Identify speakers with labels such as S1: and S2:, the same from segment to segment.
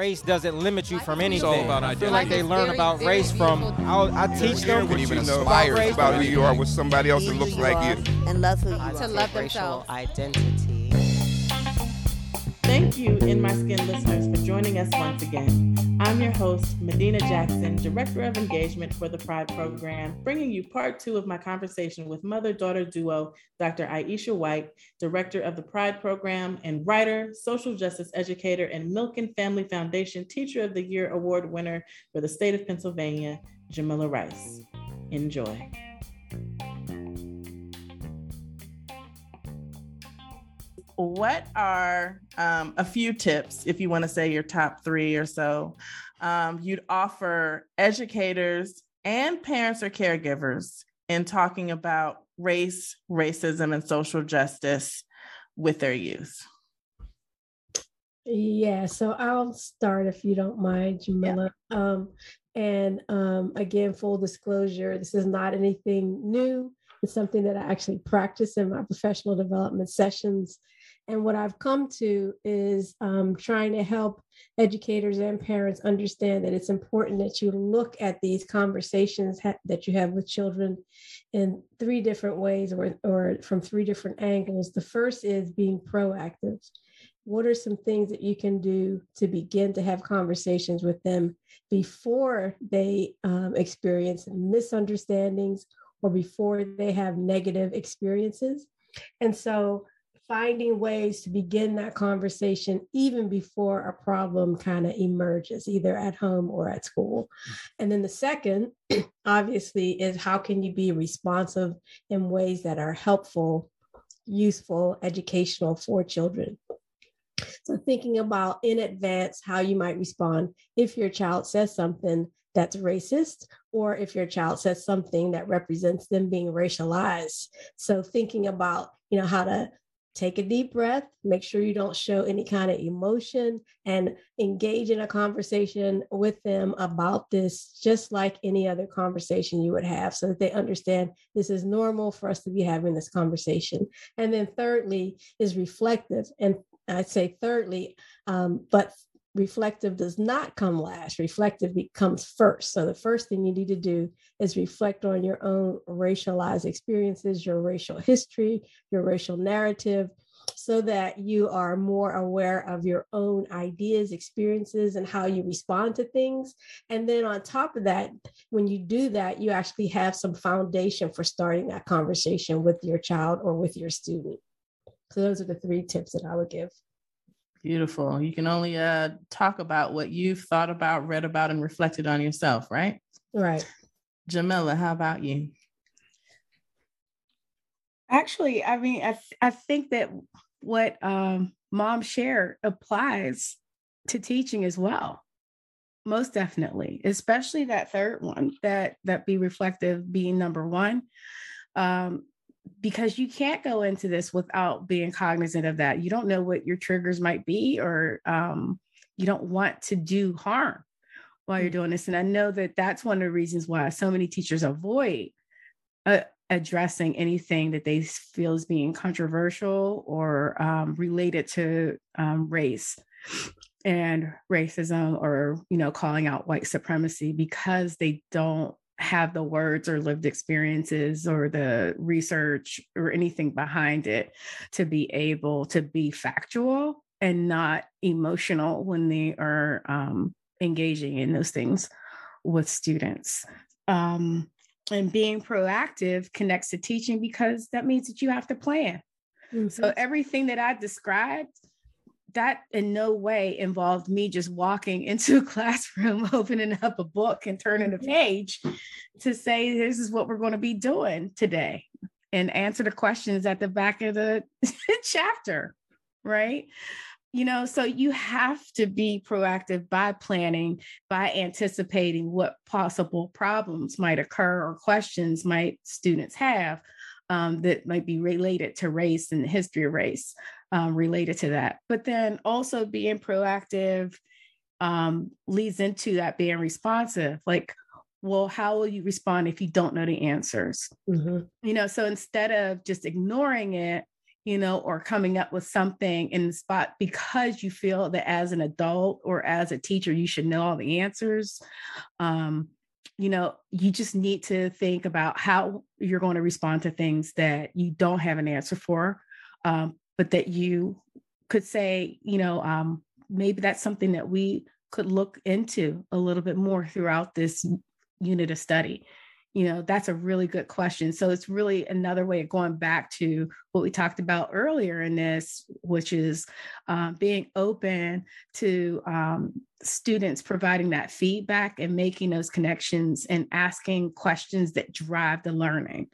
S1: race doesn't limit you from anything.
S2: all about
S1: I feel
S2: identity.
S1: like they learn
S3: Very,
S1: about
S3: very
S1: race from.
S3: beautiful.
S1: I'll, I teach them
S2: Could even
S1: what you know
S2: inspire
S1: about race,
S2: about
S1: but
S2: who you are with somebody else that looks like you.
S4: and love who you are.
S3: To love
S5: racial
S3: themselves.
S5: identity.
S6: Thank you, In My Skin listeners, for joining us once again. I'm your host, Medina Jackson, Director of Engagement for the Pride Program, bringing you part two of my conversation with mother daughter duo, Dr. Aisha White, Director of the Pride Program, and writer, social justice educator, and Milken Family Foundation Teacher of the Year Award winner for the state of Pennsylvania, Jamila Rice. Enjoy. What are um, a few tips, if you want to say your top three or so, um, you'd offer educators and parents or caregivers in talking about race, racism, and social justice with their youth?
S7: Yeah, so I'll start if you don't mind, Jamila. Um, and um, again, full disclosure, this is not anything new. It's something that I actually practice in my professional development sessions. And what I've come to is um, trying to help educators and parents understand that it's important that you look at these conversations ha- that you have with children in three different ways or, or from three different angles. The first is being proactive what are some things that you can do to begin to have conversations with them before they um, experience misunderstandings or before they have negative experiences and so finding ways to begin that conversation even before a problem kind of emerges either at home or at school and then the second obviously is how can you be responsive in ways that are helpful useful educational for children so thinking about in advance how you might respond if your child says something that's racist or if your child says something that represents them being racialized. So thinking about, you know, how to take a deep breath, make sure you don't show any kind of emotion and engage in a conversation with them about this just like any other conversation you would have so that they understand this is normal for us to be having this conversation. And then thirdly is reflective and I'd say thirdly, um, but reflective does not come last. Reflective becomes first. So the first thing you need to do is reflect on your own racialized experiences, your racial history, your racial narrative, so that you are more aware of your own ideas, experiences, and how you respond to things. And then on top of that, when you do that, you actually have some foundation for starting that conversation with your child or with your student. So those are the three tips that I would give.
S6: Beautiful. You can only uh, talk about what you've thought about, read about, and reflected on yourself, right?
S7: Right.
S6: Jamila, how about you?
S8: Actually, I mean, I, th- I think that what um, mom shared applies to teaching as well. Most definitely, especially that third one, that that be reflective being number one. Um, because you can't go into this without being cognizant of that. You don't know what your triggers might be, or um, you don't want to do harm while you're doing this. And I know that that's one of the reasons why so many teachers avoid uh, addressing anything that they feel is being controversial or um, related to um, race and racism or you know calling out white supremacy because they don't have the words or lived experiences or the research or anything behind it to be able to be factual and not emotional when they are um, engaging in those things with students. Um, and being proactive connects to teaching because that means that you have to plan.
S7: Mm-hmm.
S8: So everything that I described, that in no way involved me just walking into a classroom, opening up a book and turning a page to say, this is what we're going to be doing today and answer the questions at the back of the chapter, right? You know, so you have to be proactive by planning, by anticipating what possible problems might occur or questions might students have um, that might be related to race and the history of race um, related to that. But then also being proactive um, leads into that being responsive. Like, well, how will you respond if you don't know the answers?
S7: Mm-hmm.
S8: You know, so instead of just ignoring it, you know, or coming up with something in the spot because you feel that as an adult or as a teacher, you should know all the answers. Um, you know, you just need to think about how you're going to respond to things that you don't have an answer for, um, but that you could say, you know, um, maybe that's something that we could look into a little bit more throughout this unit of study. You know that's a really good question. So it's really another way of going back to what we talked about earlier in this which is um, being open to um, students providing that feedback and making those connections and asking questions that drive the learning.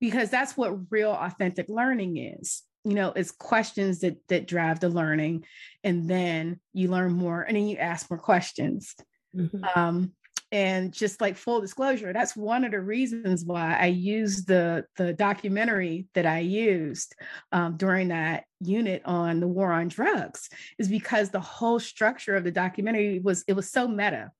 S8: Because that's what real authentic learning is you know it's questions that that drive the learning and then you learn more and then you ask more questions mm-hmm. um, and just like full disclosure that's one of the reasons why i used the the documentary that i used um, during that unit on the war on drugs is because the whole structure of the documentary was it was so meta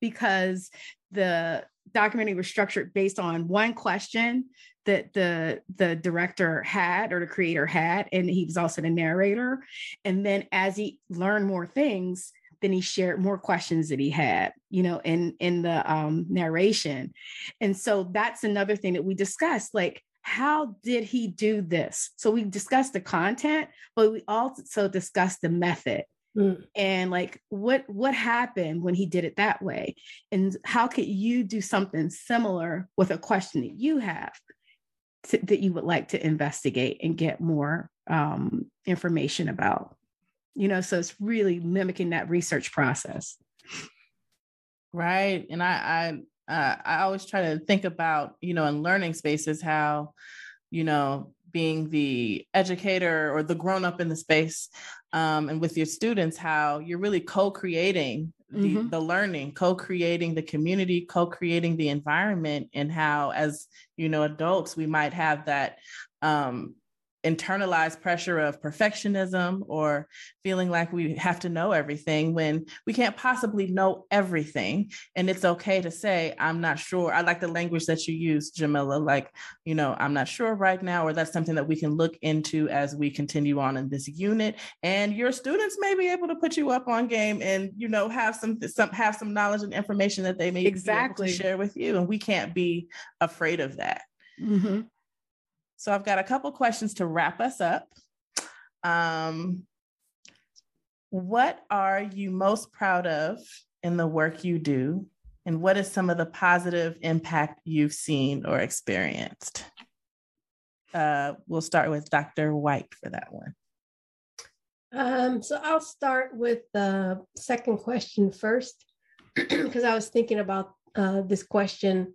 S8: because the documentary was structured based on one question that the the director had or the creator had and he was also the narrator. And then as he learned more things then he shared more questions that he had you know in in the um, narration. And so that's another thing that we discussed like how did he do this? So we discussed the content but we also discussed the method mm. and like what what happened when he did it that way? And how could you do something similar with a question that you have to, that you would like to investigate and get more um, information about? You know so it's really mimicking that research process.
S6: Right and i i uh, i always try to think about you know in learning spaces how you know being the educator or the grown up in the space um, and with your students how you're really co-creating the, mm-hmm. the learning co-creating the community co-creating the environment and how as you know adults we might have that um, internalized pressure of perfectionism or feeling like we have to know everything when we can't possibly know everything. And it's okay to say, I'm not sure. I like the language that you use, Jamila, like, you know, I'm not sure right now, or that's something that we can look into as we continue on in this unit. And your students may be able to put you up on game and, you know, have some, some have some knowledge and information that they may exactly share with you. And we can't be afraid of that. Mm-hmm. So I've got a couple questions to wrap us up. Um, what are you most proud of in the work you do? And what is some of the positive impact you've seen or experienced? Uh, we'll start with Dr. White for that one.
S7: Um, so I'll start with the second question first, because I was thinking about uh, this question.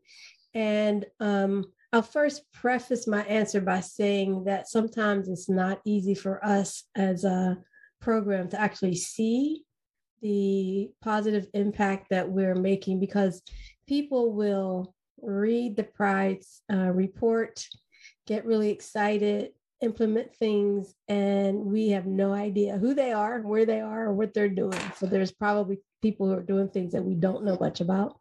S7: And um, I'll first preface my answer by saying that sometimes it's not easy for us as a program to actually see the positive impact that we're making because people will read the Pride uh, report, get really excited, implement things, and we have no idea who they are, where they are, or what they're doing. So there's probably people who are doing things that we don't know much about.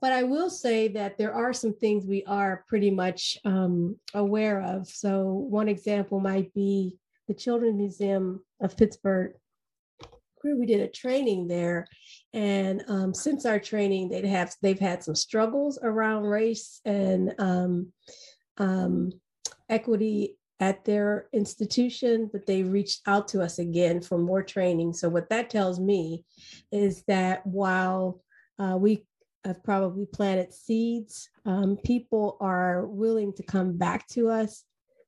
S7: But I will say that there are some things we are pretty much um, aware of. So, one example might be the Children's Museum of Pittsburgh, where we did a training there. And um, since our training, they have they've had some struggles around race and um, um, equity at their institution, but they reached out to us again for more training. So what that tells me is that while uh, we have probably planted seeds. Um, people are willing to come back to us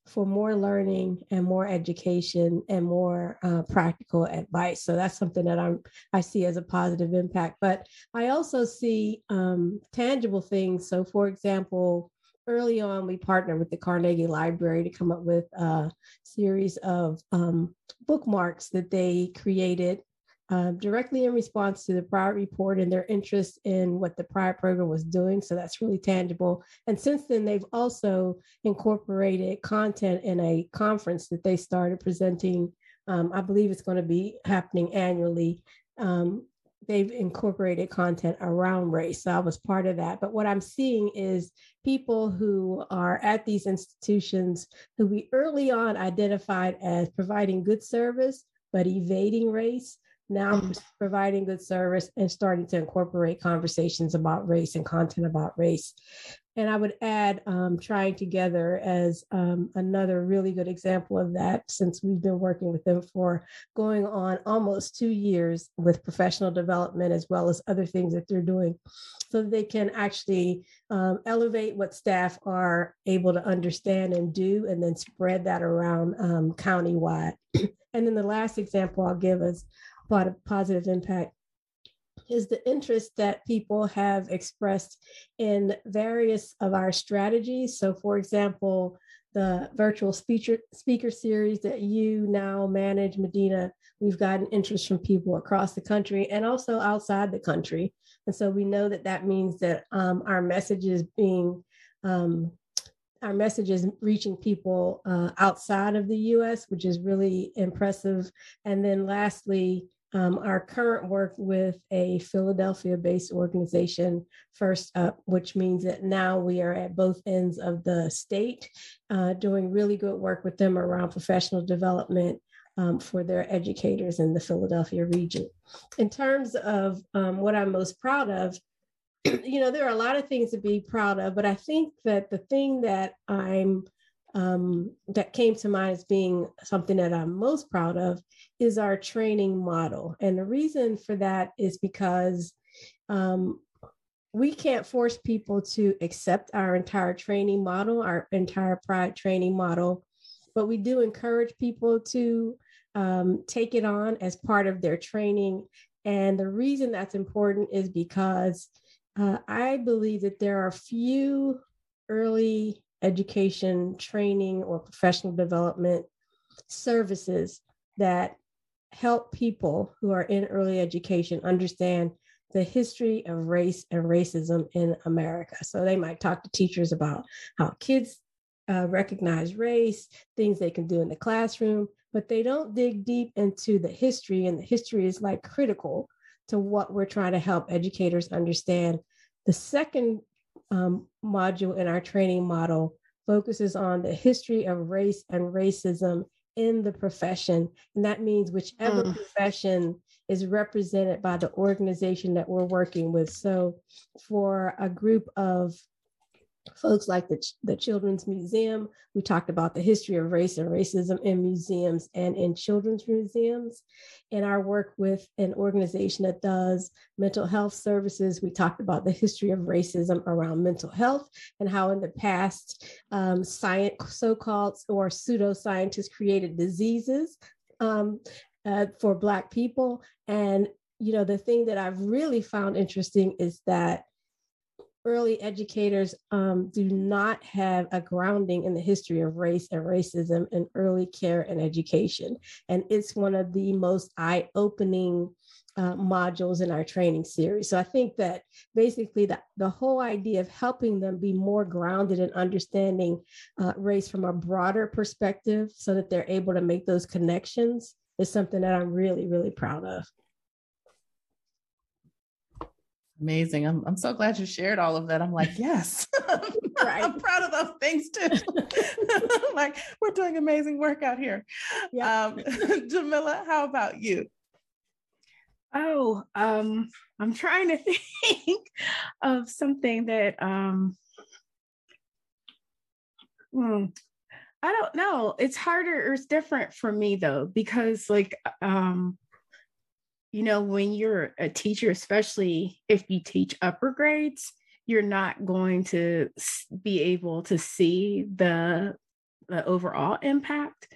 S7: for more learning and more education and more uh, practical advice. So that's something that I'm I see as a positive impact. But I also see um, tangible things. So, for example, early on we partnered with the Carnegie Library to come up with a series of um, bookmarks that they created uh, directly in response to the Pride report and their interest in what the Pride program was doing. So that's really tangible. And since then, they've also incorporated content in a conference that they started presenting. Um, I believe it's going to be happening annually. Um, they've incorporated content around race. So I was part of that. But what I'm seeing is people who are at these institutions who we early on identified as providing good service, but evading race now
S8: Mhm.
S7: providing good service and starting to incorporate conversations about race and content about race. And I would add um, Trying Together as um, another really good example of that, since we've been working with them for going on almost two years with professional development as well as other things that they're doing, so they can actually um, elevate what staff are able to understand and do, and then spread that around um, countywide. and then the last example I'll give is positive impact is the interest that people have expressed in various of our strategies. So, for example, the virtual speaker speaker series that you now manage, Medina, we've gotten interest from people across the country and also outside the country. And so we know that that means that um, our message is being um, our message is reaching people uh, outside of the US, which is really impressive. And then lastly, um, our current work with a Philadelphia based organization, First Up, which means that now we are at both ends of the state uh, doing really good work with them around professional development. Um, for their educators in the Philadelphia region. In terms of um, what I'm most proud of, you know, there are a lot of things to be proud of, but I think that the thing that I'm um, that came to mind as being something that I'm most proud of is our training model. And the reason for that is because um, we can't force people to accept our entire training model, our entire pride training model, but we do encourage people to um, take it on as part of their training. And the reason that's important is because uh, I believe that there are few early education, training, or professional development services that help people who are in early education understand the history of race and racism in America. So they might talk to teachers about how kids uh, recognize race, things they can do in the classroom, but they don't dig deep into the history. And the history is like critical to what we're trying to help educators understand. The second um, module in our training model focuses on the history of race and racism in the profession. And that means whichever
S8: Mm.
S7: profession is represented by the organization that we're working with. So for a group of folks like the, the Children's Museum, we talked about the history of race and racism in museums and in children's museums. In our work with an organization that does mental health services, we talked about the history of racism around mental health and how in the past, um, science, so-called or pseudoscientists created diseases um, uh, for Black people. And, you know, the thing that I've really found interesting is that early educators um, do not have a grounding in the history of race and racism in early care and education. And it's one of the most eye opening uh, modules in our training series. So I think that basically the, the whole idea of helping them be more grounded in understanding uh, race from a broader perspective so that they're able to make those connections is something that I'm really, really proud of.
S3: Amazing. I'm, I'm so glad you shared all of that. I'm like, yes,
S7: Right.
S3: I'm proud of those things too. like, we're doing amazing work out here.
S7: Yeah.
S3: Um, Jamila, how about you?
S8: Oh, um, I'm trying to think of something that um hmm, I don't know. It's harder or it's different for me though, because like um, you know, when you're a teacher, especially if you teach upper grades, you're not going to be able to see the the overall impact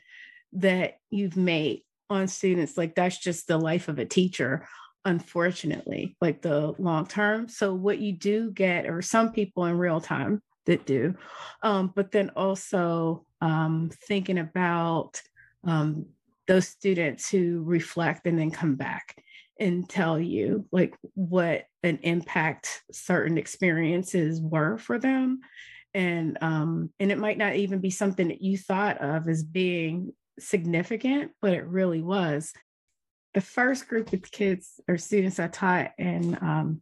S8: that you've made on students like that's just the life of a teacher unfortunately like the long term. So what you do get or some people in real time that do um, but then also um, thinking about um, those students who reflect and then come back and tell you like what an impact certain experiences were for them and um and it might not even be something that you thought of as being significant but it really was the first group of kids or students I taught in um,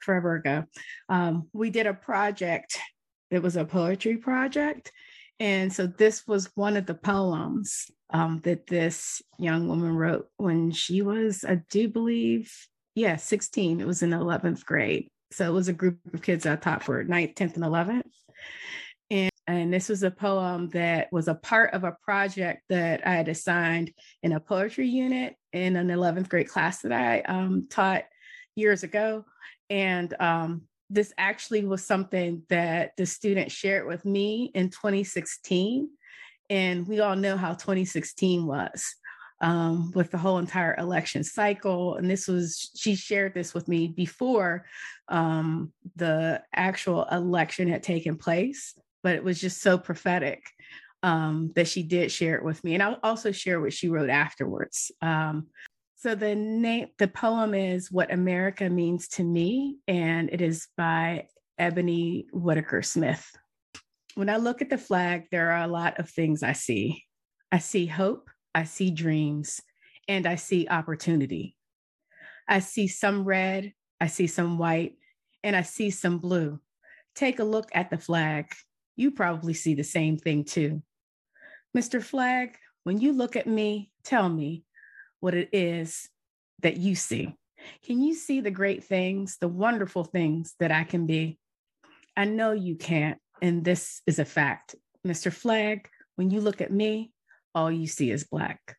S8: forever ago, um, we did a project. It was a poetry project. And so this was one of the poems um, that this young woman wrote when she was, I do believe, yeah, 16. It was in 11th grade. So it was a group of kids I taught for 9th, 10th, and 11th. And, and this was a poem that was a part of a project that I had assigned in a poetry unit in an 11th grade class that I um, taught years ago. And um, this actually was something that the student shared with me in 2016. And we all know how 2016 was um, with the whole entire election cycle. And this was, she shared this with me before um, the actual election had taken place, but it was just so prophetic um, that she did share it with me. And I'll also share what she wrote afterwards. Um, so the name, the poem is "What America Means to Me," and it is by Ebony Whitaker Smith. When I look at the flag, there are a lot of things I see. I see hope, I see dreams, and I see opportunity. I see some red, I see some white, and I see some blue. Take a look at the flag. You probably see the same thing too. Mr. Flag, when you look at me, tell me, what it is that you see. Can you see the great things, the wonderful things that I can be? I know you can't, and this is a fact. Mr. Flag, when you look at me, all you see is black.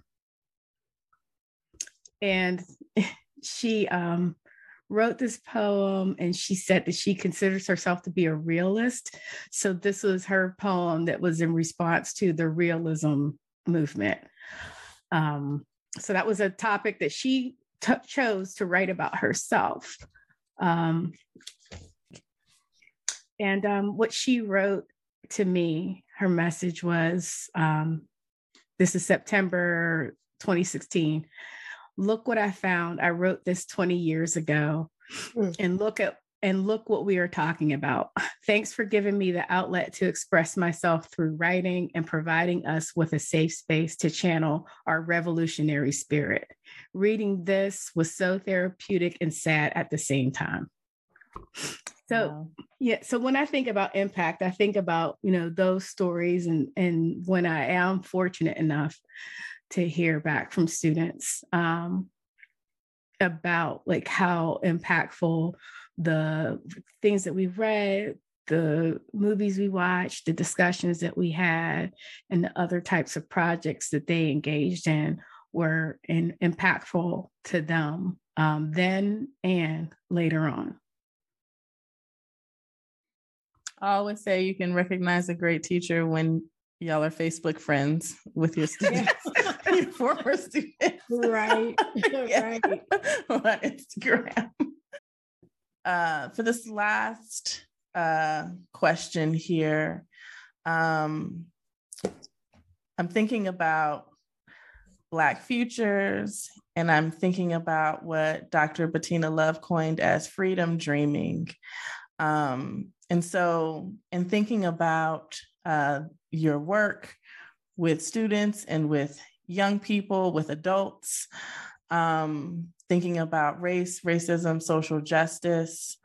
S8: And she um, wrote this poem and she said that she considers herself to be a realist. So this was her poem that was in response to the realism movement. Um, so that was a topic that she t- chose to write about herself. Um, and um, what she wrote to me, her message was um, this is September 2016. Look what I found. I wrote this 20 years ago. Mm. And look at and look what we are talking about. Thanks for giving me the outlet to express myself through writing and providing us with a safe space to channel our revolutionary spirit. Reading this was so therapeutic and sad at the same time. So wow. yeah, so when I think about impact, I think about, you know, those stories and and when I am fortunate enough to hear back from students um, about like how impactful the things that we've read, the movies we watched, the discussions that we had, and the other types of projects that they engaged in were in, impactful to them um, then and later on.
S6: I always say you can recognize a great teacher when y'all are Facebook friends with your students, your former students.
S7: Right. right.
S6: On Instagram uh, for this last uh, question here, um, I'm thinking about Black futures, and I'm thinking about what Dr. Bettina Love coined as freedom dreaming. Um, and so, in thinking about uh, your work with students and with young people, with adults, um, thinking about race, racism, social justice,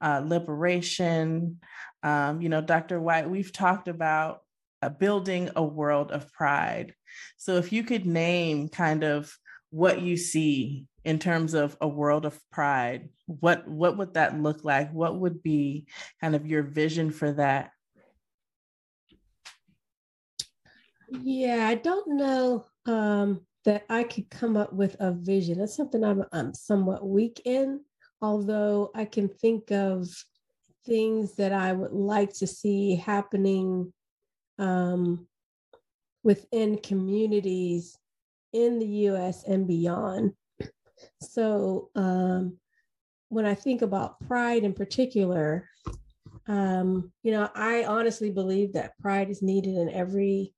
S6: uh, liberation. Um, you know, Dr. White, we've talked about uh, building a world of pride. So if you could name kind of what you see in terms of a world of pride, what what would that look like? What would be kind of your vision for that?
S7: Yeah, I don't know. Um, that I could come up with a vision. That's something I'm, I'm somewhat weak in, although I can think of things that I would like to see happening um, within communities in the US and beyond. So, um, when I think about pride in particular, um, you know, I honestly believe that pride is needed in every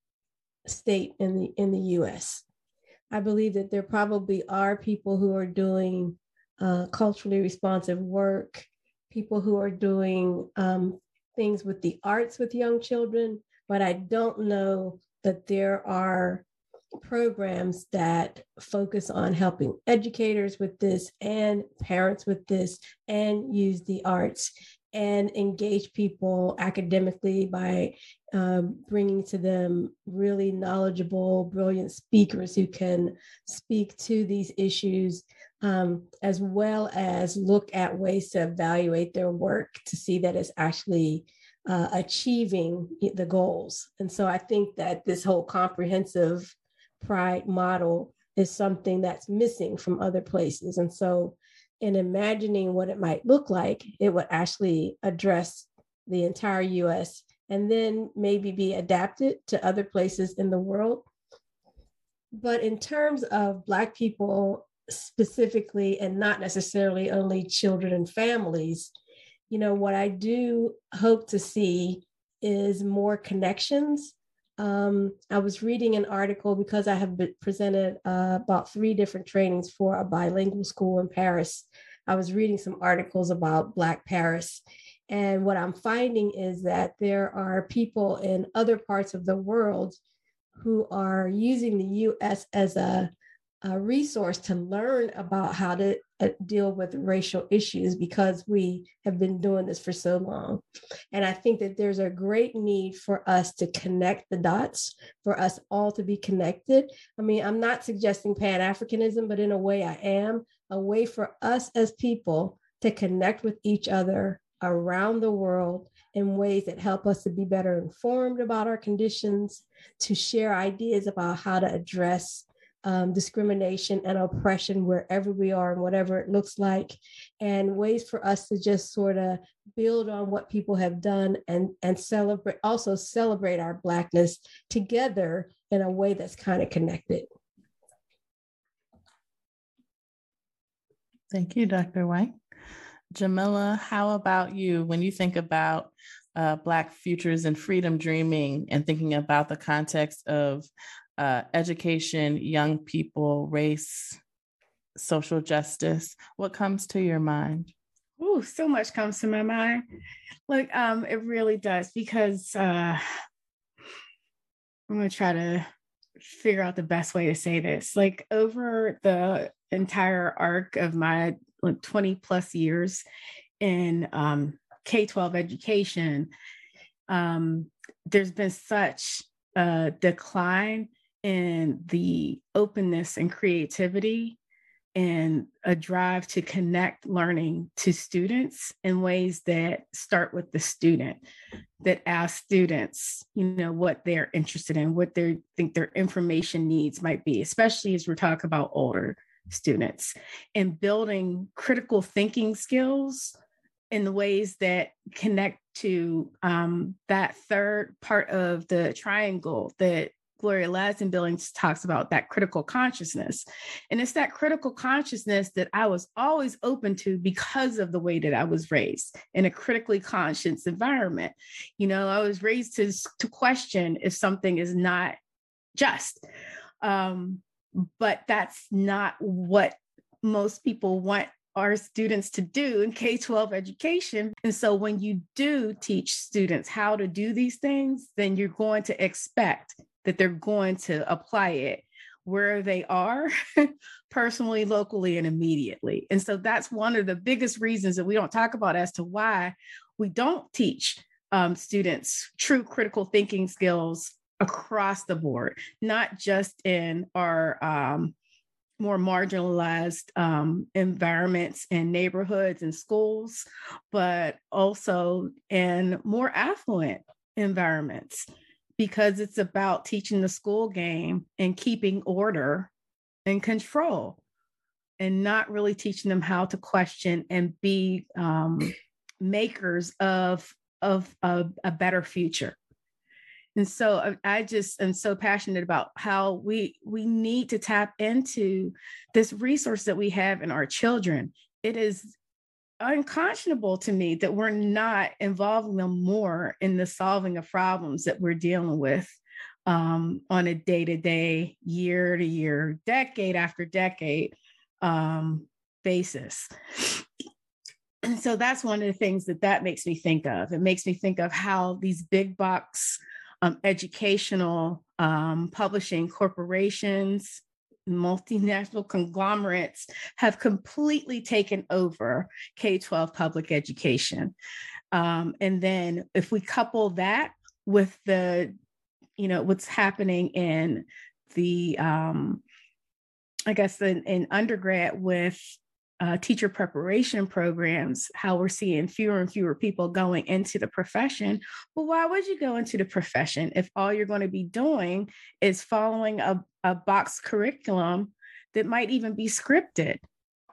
S7: state in the in the US. I believe that there probably are people who are doing uh, culturally responsive work, people who are doing um, things with the arts with young children, but I don't know that there are programs that focus on helping educators with this and parents with this and use the arts and engage people academically by um, bringing to them really knowledgeable, brilliant speakers who can speak to these issues, um, as well as look at ways to evaluate their work to see that it's actually uh, achieving the goals. And so I think that this whole comprehensive pride model is something that's missing from other places. And so in imagining what it might look like, it would actually address the entire US and then maybe be adapted to other places in the world. But in terms of Black people specifically, and not necessarily only children and families, you know, what I do hope to see is more connections. Um, I was reading an article because I have presented uh, about three different trainings for a bilingual school in Paris. I was reading some articles about Black Paris. And what I'm finding is that there are people in other parts of the world who are using the US as a a resource to learn about how to uh, deal with racial issues because we have been doing this for so long. And I think that there's a great need for us to connect the dots, for us all to be connected. I mean, I'm not suggesting Pan Africanism, but in a way I am, a way for us as people to connect with each other around the world in ways that help us to be better informed about our conditions, to share ideas about how to address um, discrimination and oppression wherever we are and whatever it looks like, and ways for us to just sort of build on what people have done and and celebrate also celebrate our blackness together in a way that's kind of connected.
S6: Thank you, Dr. White. Jamila, how about you when you think about uh, Black futures and freedom dreaming and thinking about the context of uh, education, young people, race, social justice. What comes to your mind?
S8: Oh, so much comes to my mind. Look, um, it really does because uh, I'm going to try to figure out the best way to say this. Like over the entire arc of my like 20 plus years in um, K 12 education, um, there's been such a decline and the openness and creativity and a drive to connect learning to students in ways that start with the student that ask students you know what they're interested in what they think their information needs might be especially as we're talking about older students and building critical thinking skills in the ways that connect to um, that third part of the triangle that Gloria Ladson Billings talks about that critical consciousness. And it's that critical consciousness that I was always open to because of the way that I was raised in a critically conscious environment. You know, I was raised to, to question if something is not just. Um, but that's not what most people want our students to do in K 12 education. And so when you do teach students how to do these things, then you're going to expect that they're going to apply it where they are personally, locally, and immediately. And so that's one of the biggest reasons that we don't talk about as to why we don't teach um, students true critical thinking skills across the board, not just in our um, more marginalized um, environments and neighborhoods and schools, but also in more affluent environments because it's about teaching the school game and keeping order and control and not really teaching them how to question and be um, makers of of a, a better future. And so I just am so passionate about how we we need to tap into this resource that we have in our children. It is unconscionable to me that we're not involving them more in the solving of problems that we're dealing with um, on a day to day, year to year, decade after decade um, basis. And so that's one of the things that that makes me think of. It makes me think of how these big box um, educational um, publishing corporations, multinational conglomerates have completely taken over K 12 public education. Um, and then if we couple that with the, you know, what's happening in the, um, I guess in, in undergrad with uh, teacher preparation programs, how we're seeing fewer and fewer people going into the profession. Well, why would you go into the profession if all you're going to be doing is following a, a box curriculum that might even be scripted?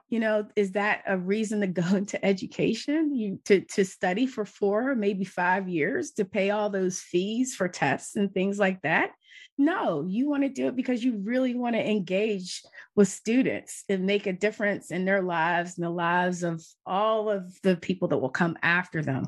S8: You know, is that a reason to go into education? You to to study for four, maybe five years to pay all those fees for tests and things like that? No, you want to do it because you really want to engage with students and make a difference in their lives and the lives of all of the people that will come after them,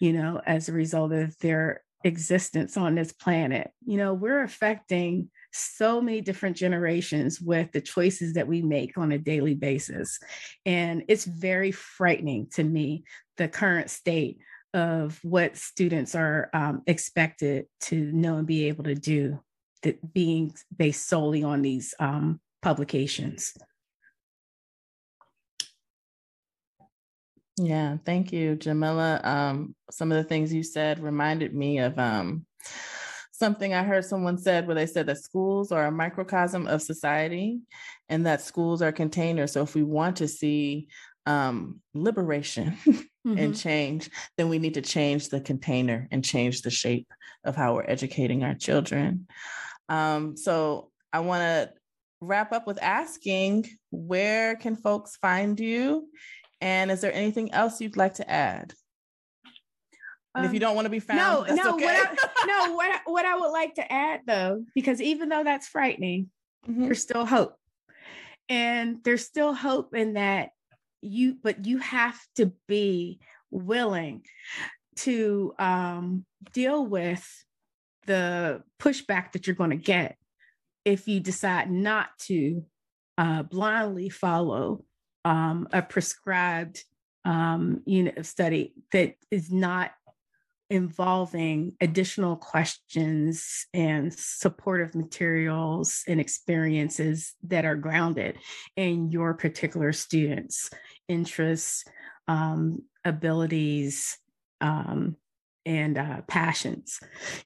S8: you know, as a result of their existence on this planet. You know, we're affecting so many different generations with the choices that we make on a daily basis. And it's very frightening to me, the current state of what students are um, expected to know and be able to do that being based solely on these um, publications.
S6: Yeah, thank you, Jamila. Um, some of the things you said reminded me of um, something I heard someone said where they said that schools are a microcosm of society and that schools are containers. So if we want to see um, liberation mm-hmm. and change, then we need to change the container and change the shape of how we're educating our children. Um, so I want to wrap up with asking where can folks find you? And is there anything else you'd like to add? And if you um, don't want to be found, no, no,
S8: okay. what I, no, what I, what I would like to add though, because even though that's frightening, mm-hmm. there's still hope, and there's still hope in that you, but you have to be willing to um, deal with the pushback that you're going to get if you decide not to uh, blindly follow um, a prescribed um, unit of study that is not involving additional questions and supportive materials and experiences that are grounded in your particular students' interests, um, abilities, um, and uh, passions.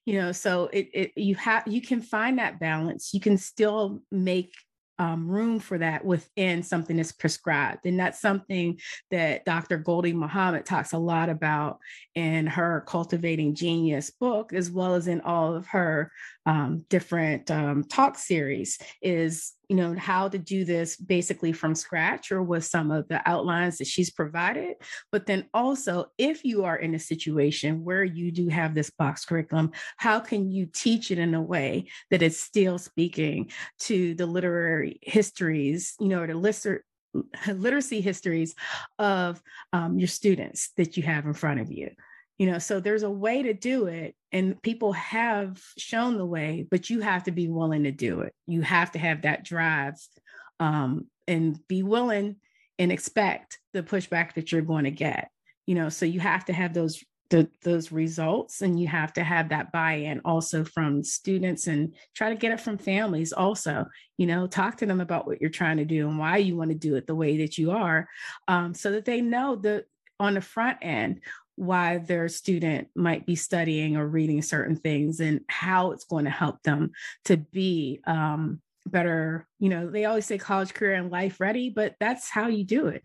S8: You know so it, it you have you can find that balance. You can still make um, room for that within something that's prescribed. And that's something that Dr. Gholdy Muhammad talks a lot about in her Cultivating Genius book, as well as in all of her um, different um, talk series, is you know how to do this basically from scratch or with some of the outlines that she's provided. But then also if you are in a situation where you do have this box curriculum how can you teach it in a way that it's still speaking to the literary histories you know or the liter- literacy histories of um, your students that you have in front of you you know so there's a way to do it and people have shown the way but you have to be willing to do it. You have to have that drive um, and be willing and expect the pushback that you're going to get you know so you have to have those the, those results and you have to have that buy-in also from students and try to get it from families also you know talk to them about what you're trying to do and why you want to do it the way that you are um, so that they know that on the front end why their student might be studying or reading certain things and how it's going to help them to be um, better. You know, they always say college career and life ready, but that's how you do it.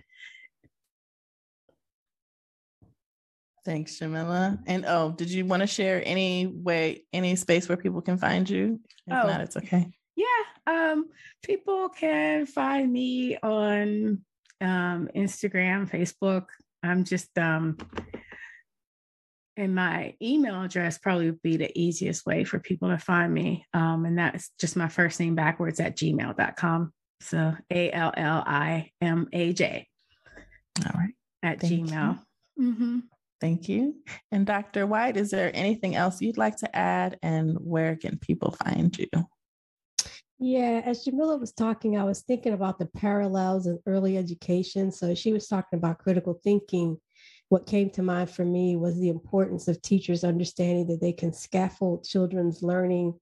S6: Thanks, Jamila. And oh, did you want to share any way, any space where people can find you? If oh, not, it's okay.
S8: Yeah. Um, people can find me on um, Instagram, Facebook. I'm just um and my email address probably would be the easiest way for people to find me. Um, and that's just my first name backwards at gmail.com. So A L L I M A J.
S6: All right.
S8: At Thank Gmail. Mm-hmm.
S6: Thank you. And Dr. White, is there anything else you'd like to add? And where can people find you?
S7: Yeah, as Jamila was talking, I was thinking about the parallels in early education. So she was talking about critical thinking what came to mind for me was the importance of teachers understanding that they can scaffold children's learning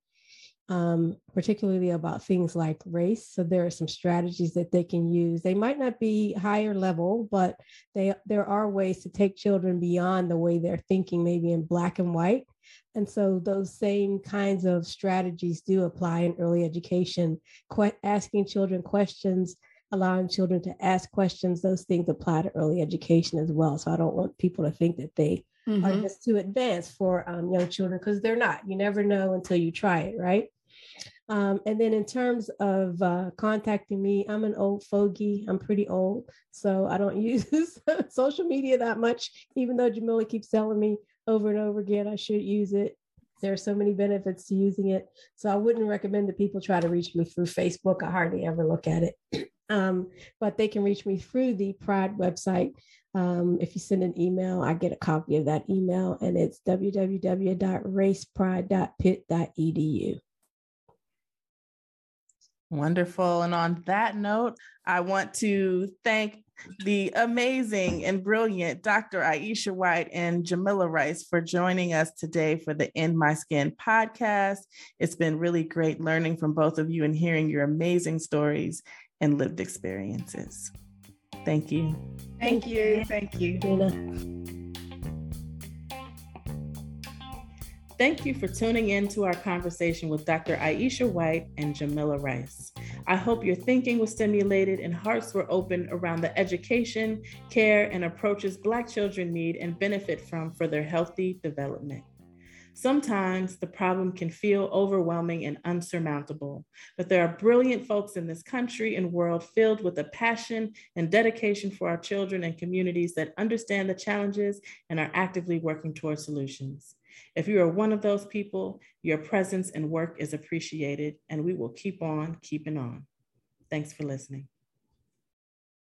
S7: um, particularly about things like race. So there are some strategies that they can use. They might not be higher level, but they there are ways to take children beyond the way they're thinking, maybe in black and white. And so those same kinds of strategies do apply in early education. Que- asking children questions, allowing children to ask questions, those things apply to early education as well. So I don't want people to think that they are
S8: Mhm.
S7: just too advanced for um, young children because they're not. You never know until you try it, right? Um, and then in terms of uh, contacting me, I'm an old fogey. I'm pretty old, so I don't use social media that much. Even though Jamila keeps telling me over and over again I should use it. There are so many benefits to using it, so I wouldn't recommend that people try to reach me through Facebook. I hardly ever look at it, um, but they can reach me through the Pride website. Um, if you send an email, I get a copy of that email, and it's www.racepride.pitt.edu.
S6: Wonderful. And on that note, I want to thank the amazing and brilliant Dr. Aisha White and Jamila Rice for joining us today for the In My Skin podcast. It's been really great learning from both of you and hearing your amazing stories and lived experiences. Thank you.
S8: Thank you. Thank you.
S7: Dana.
S6: Thank you for tuning in to our conversation with Dr. Aisha White and Jamila Rice. I hope your thinking was stimulated and hearts were opened around the education, care, and approaches Black children need and benefit from for their healthy development. Sometimes the problem can feel overwhelming and unsurmountable, but there are brilliant folks in this country and world filled with a passion and dedication for our children and communities that understand the challenges and are actively working toward solutions. If you are one of those people, your presence and work is appreciated, and we will keep on keeping on. Thanks for listening.